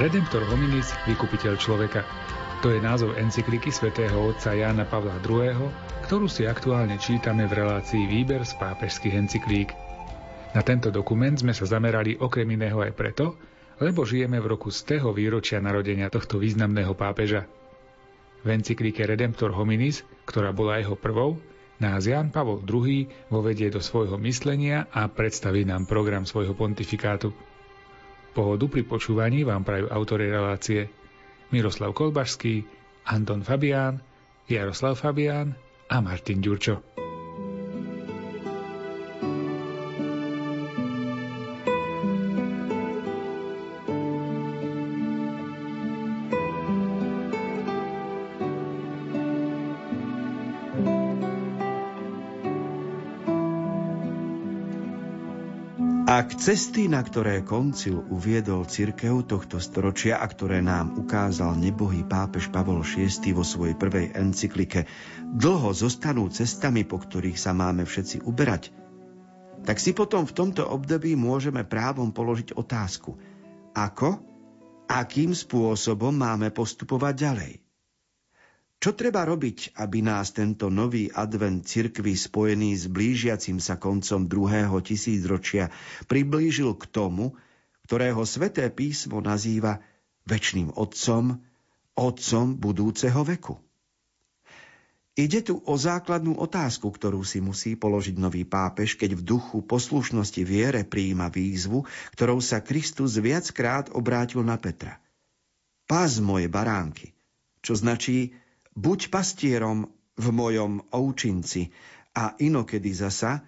Redemptor hominis, vykupiteľ človeka. To je názov encykliky svätého otca Jána Pavla II., ktorú si aktuálne čítame v relácii Výber z pápežských encyklík. Na tento dokument sme sa zamerali okrem iného aj preto, lebo žijeme v roku z tého výročia narodenia tohto významného pápeža. V encyklike Redemptor hominis, ktorá bola jeho prvou, nás Jan Pavol II vovedie do svojho myslenia a predstaví nám program svojho pontifikátu. Pohodu pri počúvaní vám prajú autory relácie Miroslav Kolbašský, Anton Fabián, Jaroslav Fabián a Martin Ďurčo. Cesty, na ktoré koncil uviedol cirkev tohto storočia a ktoré nám ukázal nebohý pápež Pavol VI vo svojej prvej encyklike, dlho zostanú cestami, po ktorých sa máme všetci uberať, tak si potom v tomto období môžeme právom položiť otázku. Ako? Akým spôsobom máme postupovať ďalej? Čo treba robiť, aby nás tento nový advent cirkvy spojený s blížiacim sa koncom druhého tisícročia priblížil k tomu, ktorého sveté písmo nazýva väčšným otcom, otcom budúceho veku? Ide tu o základnú otázku, ktorú si musí položiť nový pápež, keď v duchu poslušnosti viere prijíma výzvu, ktorou sa Kristus viackrát obrátil na Petra. Pás moje baránky, čo značí Buď pastierom v mojom oučinci a inokedy zasa,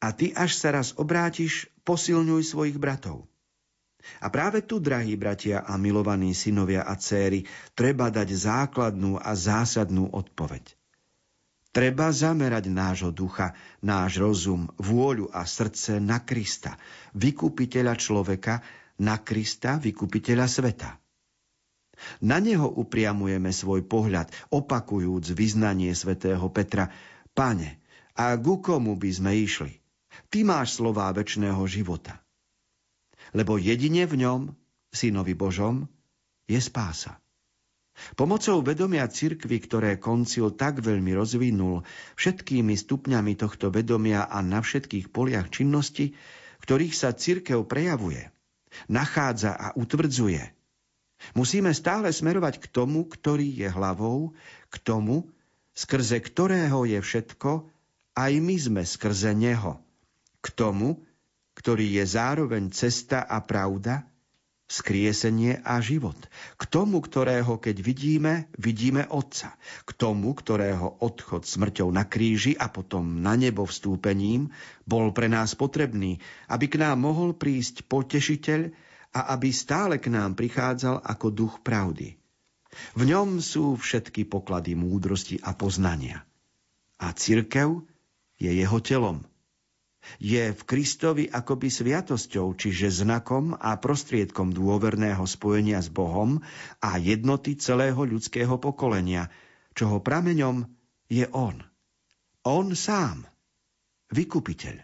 a ty, až sa raz obrátiš, posilňuj svojich bratov. A práve tu, drahí bratia a milovaní synovia a céry, treba dať základnú a zásadnú odpoveď. Treba zamerať nášho ducha, náš rozum, vôľu a srdce na Krista, vykupiteľa človeka, na Krista, vykupiteľa sveta. Na neho upriamujeme svoj pohľad, opakujúc vyznanie svätého Petra. Pane, a ku komu by sme išli? Ty máš slová väčšného života. Lebo jedine v ňom, synovi Božom, je spása. Pomocou vedomia cirkvy, ktoré koncil tak veľmi rozvinul, všetkými stupňami tohto vedomia a na všetkých poliach činnosti, v ktorých sa cirkev prejavuje, nachádza a utvrdzuje – Musíme stále smerovať k tomu, ktorý je hlavou, k tomu, skrze ktorého je všetko, aj my sme skrze neho. K tomu, ktorý je zároveň cesta a pravda, skriesenie a život. K tomu, ktorého keď vidíme, vidíme Otca. K tomu, ktorého odchod smrťou na kríži a potom na nebo vstúpením bol pre nás potrebný, aby k nám mohol prísť potešiteľ, a aby stále k nám prichádzal ako duch pravdy. V ňom sú všetky poklady múdrosti a poznania. A cirkev je jeho telom. Je v Kristovi akoby sviatosťou, čiže znakom a prostriedkom dôverného spojenia s Bohom a jednoty celého ľudského pokolenia, čoho prameňom je On. On sám, vykupiteľ.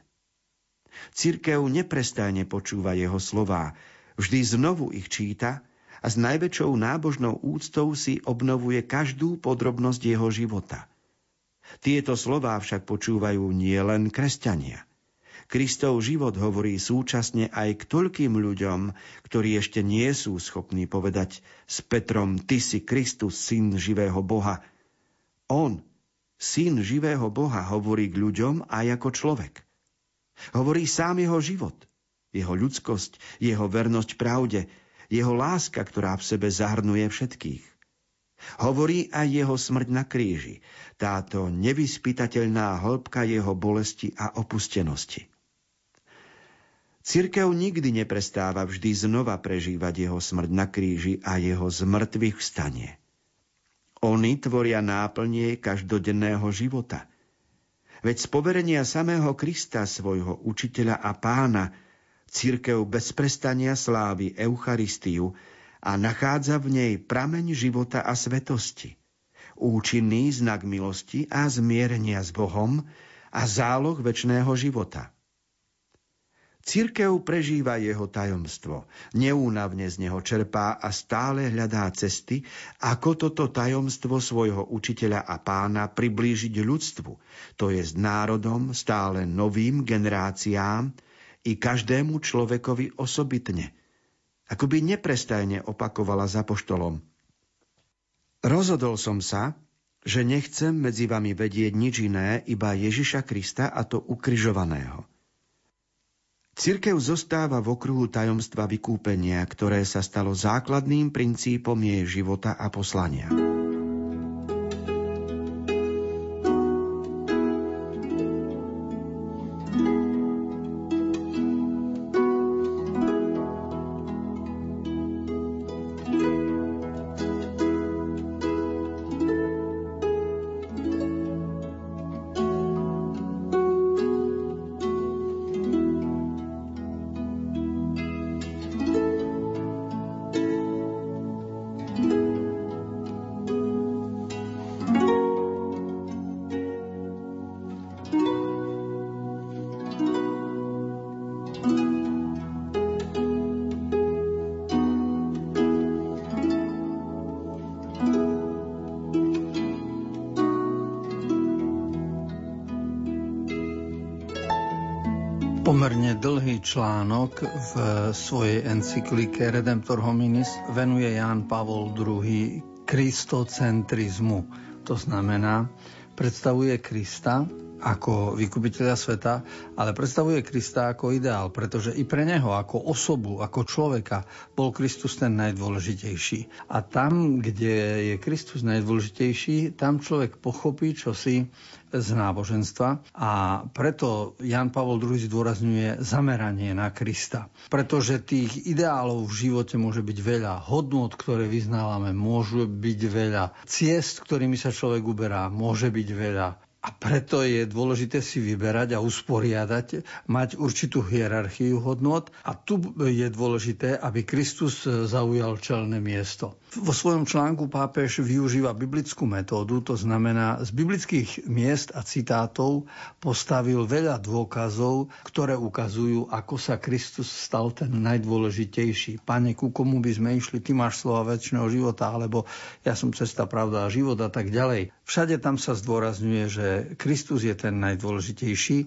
Cirkev neprestajne počúva jeho slová, Vždy znovu ich číta a s najväčšou nábožnou úctou si obnovuje každú podrobnosť jeho života. Tieto slová však počúvajú nie len kresťania. Kristov život hovorí súčasne aj k toľkým ľuďom, ktorí ešte nie sú schopní povedať s Petrom, ty si Kristus, syn živého Boha. On, syn živého Boha, hovorí k ľuďom aj ako človek. Hovorí sám jeho život – jeho ľudskosť, jeho vernosť pravde, jeho láska, ktorá v sebe zahrnuje všetkých. Hovorí aj jeho smrť na kríži, táto nevyspytateľná hĺbka jeho bolesti a opustenosti. Cirkev nikdy neprestáva vždy znova prežívať jeho smrť na kríži a jeho zmrtvých vstanie. Oni tvoria náplnie každodenného života. Veď z poverenia samého Krista, svojho učiteľa a pána, Církev bez prestania slávy Eucharistiu a nachádza v nej prameň života a svetosti, účinný znak milosti a zmierenia s Bohom a záloh väčšného života. Cirkev prežíva jeho tajomstvo, neúnavne z neho čerpá a stále hľadá cesty, ako toto tajomstvo svojho učiteľa a pána priblížiť ľudstvu, to je s národom, stále novým generáciám i každému človekovi osobitne. Akoby neprestajne opakovala za poštolom. Rozhodol som sa, že nechcem medzi vami vedieť nič iné, iba Ježiša Krista a to ukryžovaného – Cirkev zostáva v okruhu tajomstva vykúpenia, ktoré sa stalo základným princípom jej života a poslania. Článok v svojej encyklike Redemptor hominis venuje Ján Pavol II kristocentrizmu. To znamená, predstavuje Krista ako vykupiteľa sveta, ale predstavuje Krista ako ideál, pretože i pre neho ako osobu, ako človeka bol Kristus ten najdôležitejší. A tam, kde je Kristus najdôležitejší, tam človek pochopí čosi z náboženstva a preto Jan Pavol II zdôrazňuje zameranie na Krista. Pretože tých ideálov v živote môže byť veľa, hodnot, ktoré vyznávame, môže byť veľa, ciest, ktorými sa človek uberá, môže byť veľa, a preto je dôležité si vyberať a usporiadať, mať určitú hierarchiu hodnot a tu je dôležité, aby Kristus zaujal čelné miesto. Vo svojom článku pápež využíva biblickú metódu, to znamená z biblických miest a citátov postavil veľa dôkazov, ktoré ukazujú, ako sa Kristus stal ten najdôležitejší. Pane, ku komu by sme išli, ty máš slova väčšného života, alebo ja som cesta, pravda a život a tak ďalej. Všade tam sa zdôrazňuje, že Kristus je ten najdôležitejší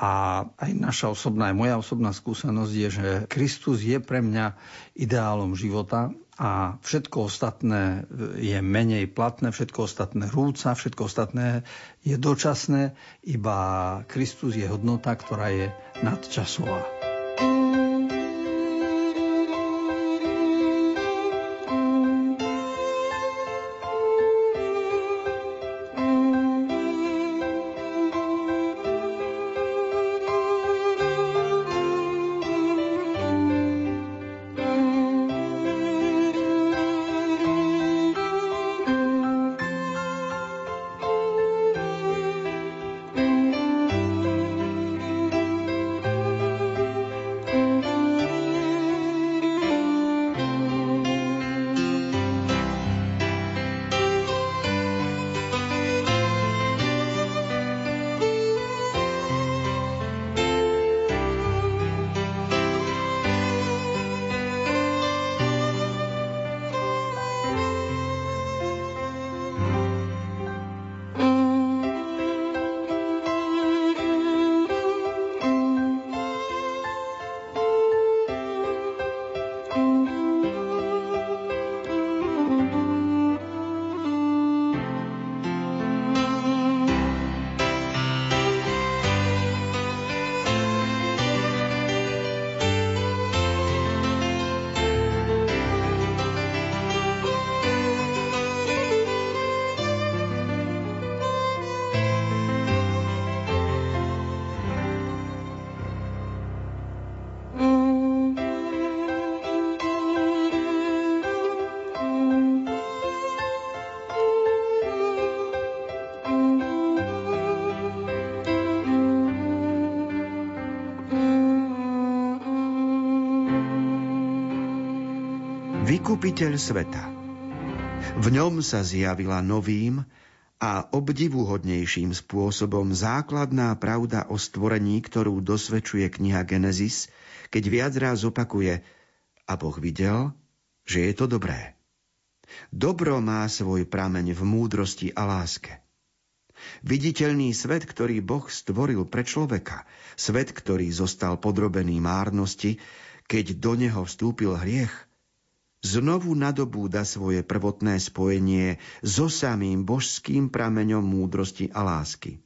a aj naša osobná, aj moja osobná skúsenosť je, že Kristus je pre mňa ideálom života a všetko ostatné je menej platné, všetko ostatné rúca, všetko ostatné je dočasné, iba Kristus je hodnota, ktorá je nadčasová. Vykupiteľ sveta. V ňom sa zjavila novým a obdivuhodnejším spôsobom základná pravda o stvorení, ktorú dosvedčuje kniha Genesis, keď viac raz opakuje a Boh videl, že je to dobré. Dobro má svoj prameň v múdrosti a láske. Viditeľný svet, ktorý Boh stvoril pre človeka, svet, ktorý zostal podrobený márnosti, keď do neho vstúpil hriech, znovu nadobúda svoje prvotné spojenie so samým božským prameňom múdrosti a lásky.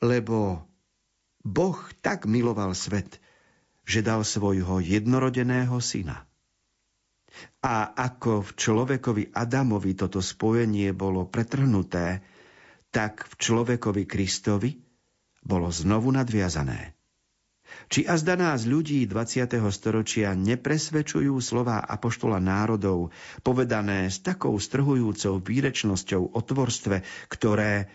Lebo Boh tak miloval svet, že dal svojho jednorodeného syna. A ako v človekovi Adamovi toto spojenie bolo pretrhnuté, tak v človekovi Kristovi bolo znovu nadviazané. Či azda nás ľudí 20. storočia nepresvedčujú slová apoštola národov, povedané s takou strhujúcou výrečnosťou o tvorstve, ktoré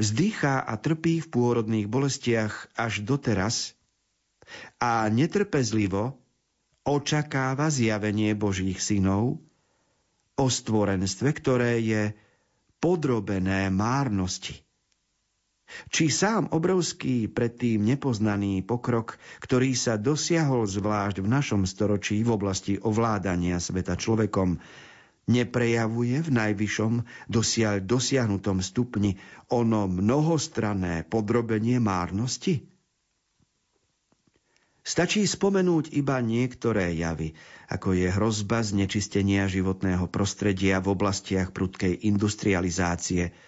vzdychá a trpí v pôrodných bolestiach až doteraz a netrpezlivo očakáva zjavenie Božích synov o stvorenstve, ktoré je podrobené márnosti či sám obrovský predtým nepoznaný pokrok, ktorý sa dosiahol zvlášť v našom storočí v oblasti ovládania sveta človekom, neprejavuje v najvyššom dosiaľ dosiahnutom stupni ono mnohostranné podrobenie márnosti? Stačí spomenúť iba niektoré javy, ako je hrozba znečistenia životného prostredia v oblastiach prudkej industrializácie –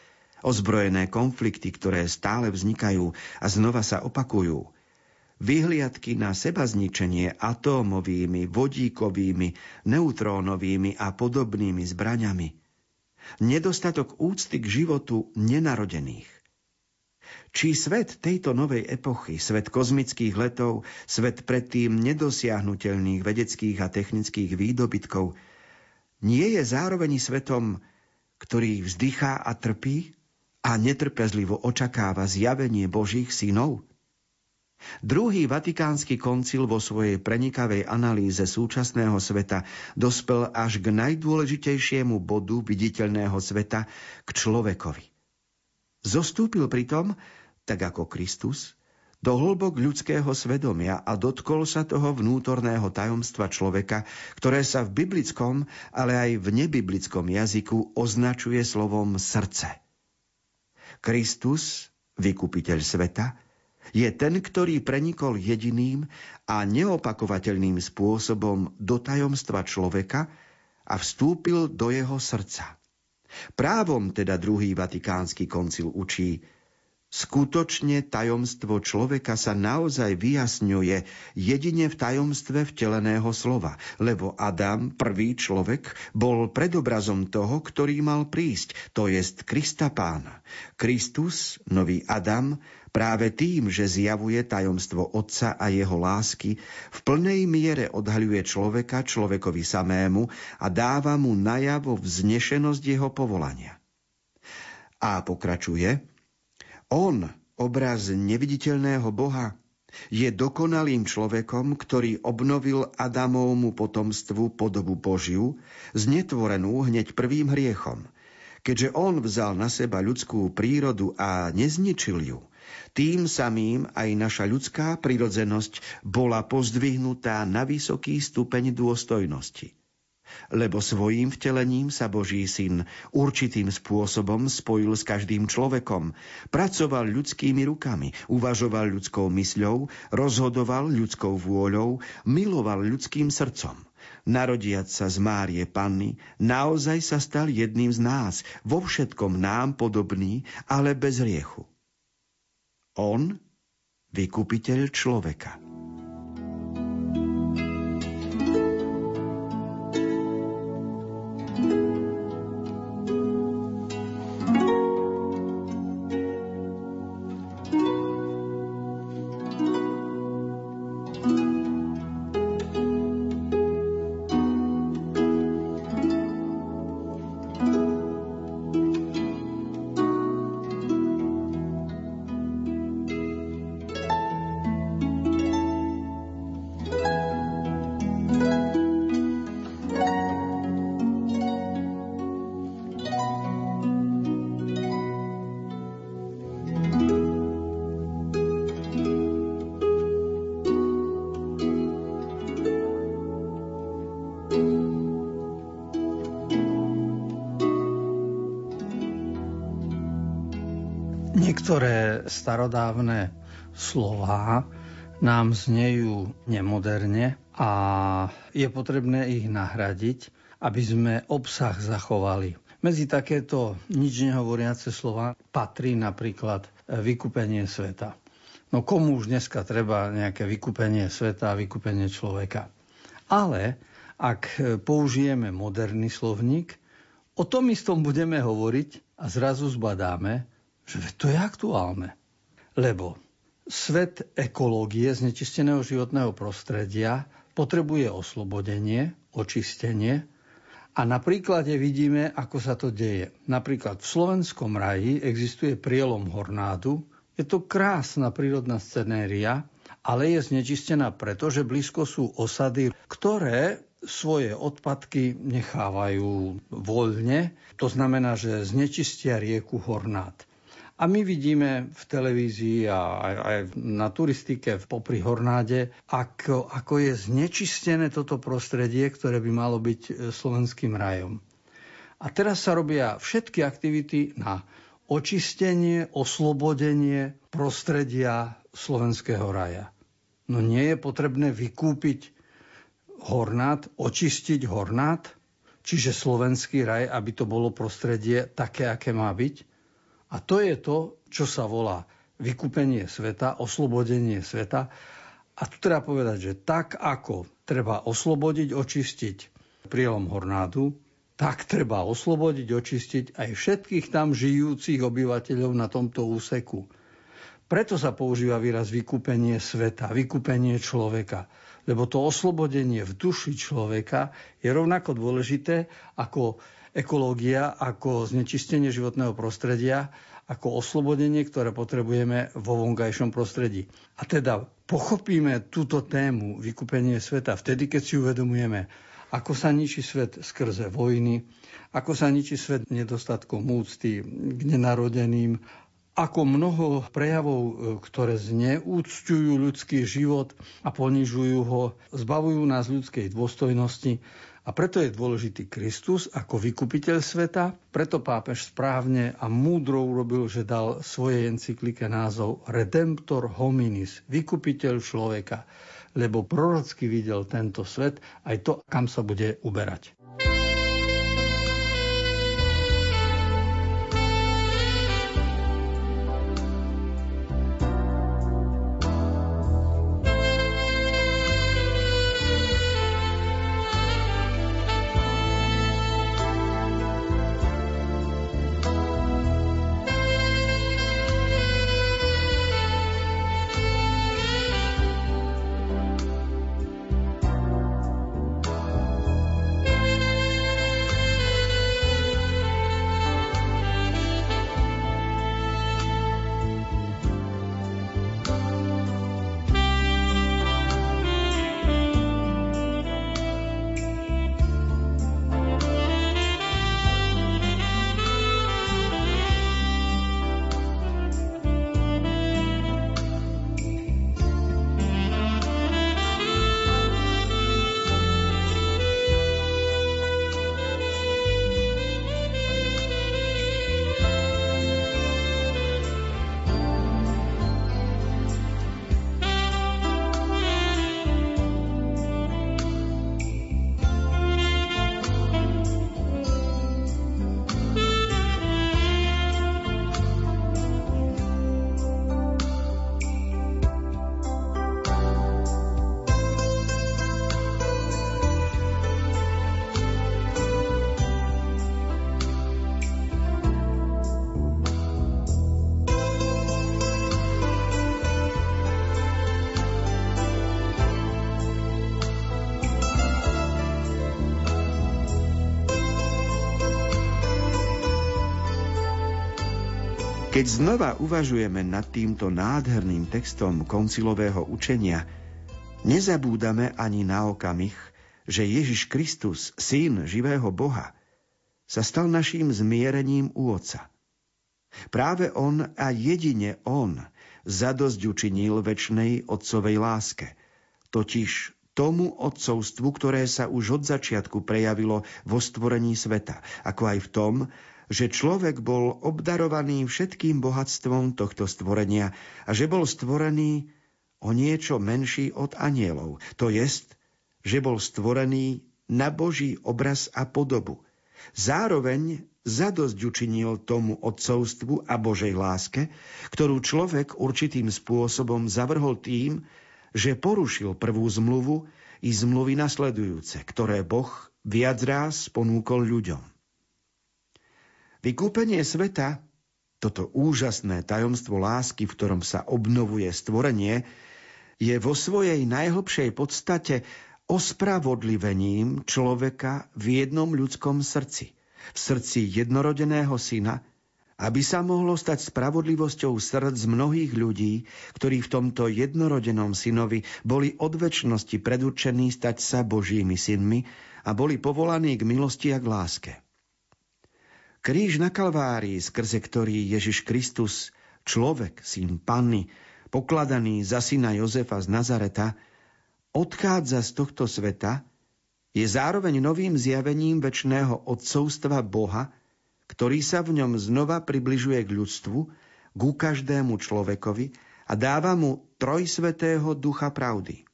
ozbrojené konflikty, ktoré stále vznikajú a znova sa opakujú, vyhliadky na seba zničenie atómovými, vodíkovými, neutrónovými a podobnými zbraňami, nedostatok úcty k životu nenarodených. Či svet tejto novej epochy, svet kozmických letov, svet predtým nedosiahnutelných vedeckých a technických výdobytkov, nie je zároveň svetom, ktorý vzdychá a trpí? A netrpezlivo očakáva zjavenie Božích synov? Druhý vatikánsky koncil vo svojej prenikavej analýze súčasného sveta dospel až k najdôležitejšiemu bodu viditeľného sveta, k človekovi. Zostúpil pritom, tak ako Kristus, do hlbok ľudského svedomia a dotkol sa toho vnútorného tajomstva človeka, ktoré sa v biblickom, ale aj v nebiblickom jazyku označuje slovom srdce – Kristus, vykupiteľ sveta, je ten, ktorý prenikol jediným a neopakovateľným spôsobom do tajomstva človeka a vstúpil do jeho srdca. Právom teda druhý vatikánsky koncil učí, Skutočne tajomstvo človeka sa naozaj vyjasňuje jedine v tajomstve vteleného slova, lebo Adam, prvý človek, bol predobrazom toho, ktorý mal prísť, to jest Krista pána. Kristus, nový Adam, práve tým, že zjavuje tajomstvo Otca a jeho lásky, v plnej miere odhaľuje človeka človekovi samému a dáva mu najavo vznešenosť jeho povolania. A pokračuje, on, obraz neviditeľného Boha, je dokonalým človekom, ktorý obnovil Adamovmu potomstvu podobu Božiu, znetvorenú hneď prvým hriechom. Keďže on vzal na seba ľudskú prírodu a nezničil ju, tým samým aj naša ľudská prirodzenosť bola pozdvihnutá na vysoký stupeň dôstojnosti lebo svojím vtelením sa Boží syn určitým spôsobom spojil s každým človekom, pracoval ľudskými rukami, uvažoval ľudskou mysľou, rozhodoval ľudskou vôľou, miloval ľudským srdcom. Narodiac sa z Márie Panny, naozaj sa stal jedným z nás, vo všetkom nám podobný, ale bez riechu. On, vykupiteľ človeka. Niektoré starodávne slová nám znejú nemoderne a je potrebné ich nahradiť, aby sme obsah zachovali. Medzi takéto nič nehovoriace slova patrí napríklad vykúpenie sveta. No komu už dneska treba nejaké vykúpenie sveta a vykúpenie človeka? Ale ak použijeme moderný slovník, o tom istom budeme hovoriť a zrazu zbadáme, že to je aktuálne. Lebo svet ekológie znečisteného životného prostredia potrebuje oslobodenie, očistenie a na príklade vidíme, ako sa to deje. Napríklad v slovenskom raji existuje prielom Hornádu. Je to krásna prírodná scenéria, ale je znečistená preto, že blízko sú osady, ktoré svoje odpadky nechávajú voľne. To znamená, že znečistia rieku Hornát. A my vidíme v televízii a aj, na turistike v popri Hornáde, ako, ako je znečistené toto prostredie, ktoré by malo byť e, slovenským rajom. A teraz sa robia všetky aktivity na očistenie, oslobodenie prostredia slovenského raja. No nie je potrebné vykúpiť hornát, očistiť hornát, čiže slovenský raj, aby to bolo prostredie také, aké má byť. A to je to, čo sa volá vykúpenie sveta, oslobodenie sveta. A tu treba povedať, že tak ako treba oslobodiť, očistiť prielom Hornádu, tak treba oslobodiť, očistiť aj všetkých tam žijúcich obyvateľov na tomto úseku. Preto sa používa výraz vykúpenie sveta, vykúpenie človeka. Lebo to oslobodenie v duši človeka je rovnako dôležité ako ekológia ako znečistenie životného prostredia, ako oslobodenie, ktoré potrebujeme vo vonkajšom prostredí. A teda pochopíme túto tému vykúpenie sveta vtedy, keď si uvedomujeme, ako sa ničí svet skrze vojny, ako sa ničí svet nedostatkom úcty k nenarodeným, ako mnoho prejavov, ktoré zneúcťujú ľudský život a ponižujú ho, zbavujú nás ľudskej dôstojnosti a preto je dôležitý Kristus ako vykupiteľ sveta, preto pápež správne a múdro urobil, že dal svojej encyklike názov Redemptor hominis, vykupiteľ človeka, lebo prorocky videl tento svet aj to, kam sa bude uberať. Keď znova uvažujeme nad týmto nádherným textom koncilového učenia, nezabúdame ani na okamih, že Ježiš Kristus, syn živého Boha, sa stal naším zmierením u Otca. Práve On a jedine On zadosť učinil väčšnej Otcovej láske, totiž tomu odcovstvu, ktoré sa už od začiatku prejavilo vo stvorení sveta, ako aj v tom, že človek bol obdarovaný všetkým bohatstvom tohto stvorenia a že bol stvorený o niečo menší od anielov. To jest, že bol stvorený na Boží obraz a podobu. Zároveň zadosť učinil tomu odcovstvu a Božej láske, ktorú človek určitým spôsobom zavrhol tým, že porušil prvú zmluvu i zmluvy nasledujúce, ktoré Boh viac ráz ponúkol ľuďom. Vykúpenie sveta, toto úžasné tajomstvo lásky, v ktorom sa obnovuje stvorenie, je vo svojej najhlbšej podstate ospravodlivením človeka v jednom ľudskom srdci, v srdci jednorodeného syna, aby sa mohlo stať spravodlivosťou srdc mnohých ľudí, ktorí v tomto jednorodenom synovi boli od väčšnosti predurčení stať sa Božími synmi a boli povolaní k milosti a k láske. Kríž na Kalvárii, skrze ktorý Ježiš Kristus, človek, syn Panny, pokladaný za syna Jozefa z Nazareta, odchádza z tohto sveta, je zároveň novým zjavením väčšného odcovstva Boha, ktorý sa v ňom znova približuje k ľudstvu, ku každému človekovi a dáva mu trojsvetého ducha pravdy.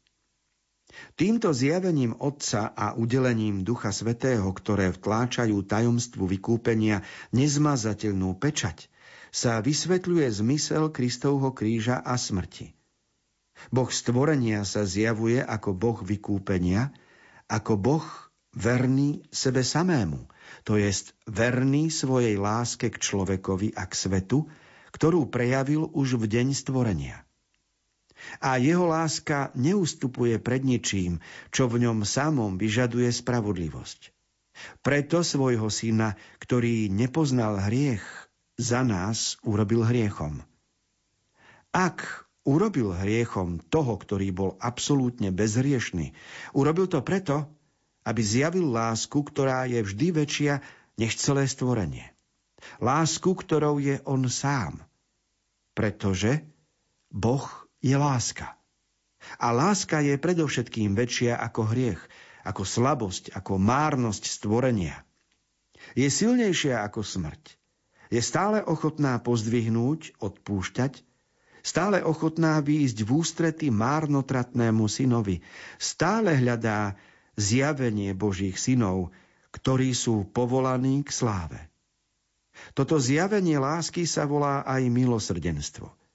Týmto zjavením Otca a udelením Ducha Svetého, ktoré vtláčajú tajomstvu vykúpenia nezmazateľnú pečať, sa vysvetľuje zmysel Kristovho kríža a smrti. Boh stvorenia sa zjavuje ako Boh vykúpenia, ako Boh verný sebe samému, to jest verný svojej láske k človekovi a k svetu, ktorú prejavil už v deň stvorenia a jeho láska neustupuje pred ničím, čo v ňom samom vyžaduje spravodlivosť. Preto svojho syna, ktorý nepoznal hriech, za nás urobil hriechom. Ak urobil hriechom toho, ktorý bol absolútne bezhriešný, urobil to preto, aby zjavil lásku, ktorá je vždy väčšia než celé stvorenie. Lásku, ktorou je on sám. Pretože Boh je láska. A láska je predovšetkým väčšia ako hriech, ako slabosť, ako márnosť stvorenia. Je silnejšia ako smrť. Je stále ochotná pozdvihnúť, odpúšťať, stále ochotná výjsť v ústrety márnotratnému synovi, stále hľadá zjavenie Božích synov, ktorí sú povolaní k sláve. Toto zjavenie lásky sa volá aj milosrdenstvo –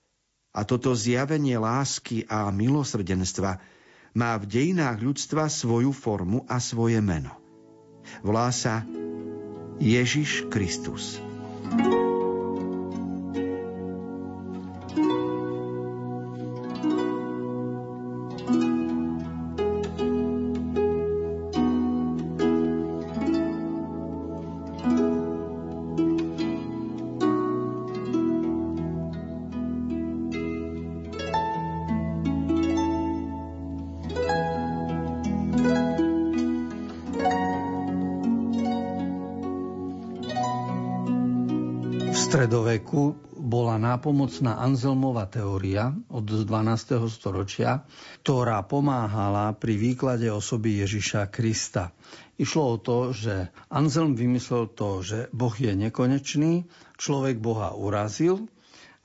a toto zjavenie lásky a milosrdenstva má v dejinách ľudstva svoju formu a svoje meno. Volá sa Ježiš Kristus. thank you nápomocná Anselmová teória od 12. storočia, ktorá pomáhala pri výklade osoby Ježiša Krista. Išlo o to, že Anselm vymyslel to, že Boh je nekonečný, človek Boha urazil,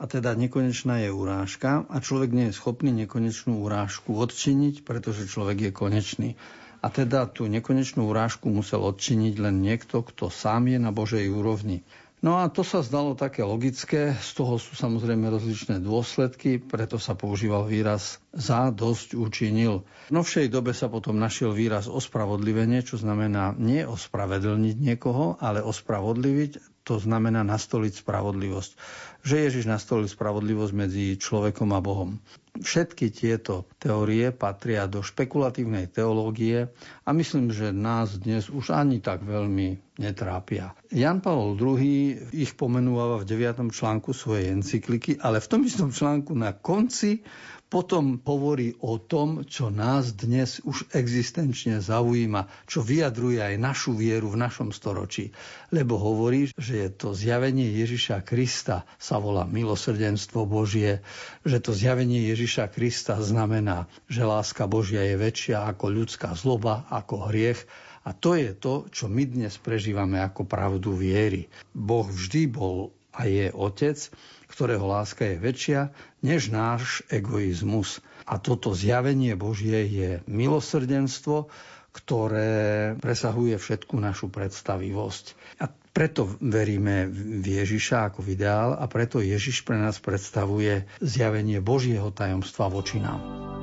a teda nekonečná je urážka a človek nie je schopný nekonečnú urážku odčiniť, pretože človek je konečný. A teda tú nekonečnú urážku musel odčiniť len niekto, kto sám je na Božej úrovni. No a to sa zdalo také logické, z toho sú samozrejme rozličné dôsledky, preto sa používal výraz za dosť učinil. V novšej dobe sa potom našiel výraz ospravodlivenie, čo znamená nie ospravedlniť niekoho, ale ospravodliviť, to znamená nastoliť spravodlivosť. Že Ježiš nastolil spravodlivosť medzi človekom a Bohom. Všetky tieto teórie patria do špekulatívnej teológie a myslím, že nás dnes už ani tak veľmi netrápia. Jan Pavol II ich pomenúva v 9. článku svojej encykliky, ale v tom istom článku na konci potom hovorí o tom, čo nás dnes už existenčne zaujíma, čo vyjadruje aj našu vieru v našom storočí. Lebo hovorí, že je to zjavenie Ježiša Krista sa volá milosrdenstvo Božie, že to zjavenie Ježiša Krista znamená, že láska Božia je väčšia ako ľudská zloba, ako hriech A to je to, čo my dnes prežívame ako pravdu viery. Boh vždy bol a je otec, ktorého láska je väčšia než náš egoizmus. A toto zjavenie Božie je milosrdenstvo, ktoré presahuje všetku našu predstavivosť. A preto veríme v Ježiša ako v ideál a preto Ježiš pre nás predstavuje zjavenie Božieho tajomstva voči nám.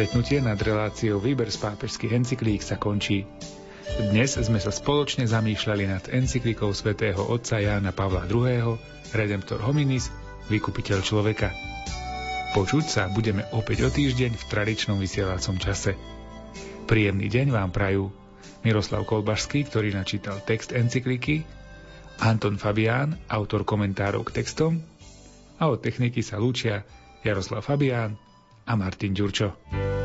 Stretnutie nad reláciou Výber z pápežských encyklík sa končí. Dnes sme sa spoločne zamýšľali nad encyklikou svätého otca Jána Pavla II. Redemptor hominis, vykupiteľ človeka. Počuť sa budeme opäť o týždeň v tradičnom vysielacom čase. Príjemný deň vám prajú Miroslav Kolbašský, ktorý načítal text encykliky, Anton Fabián, autor komentárov k textom a od techniky sa lúčia Jaroslav Fabián a Martin Ďurčo.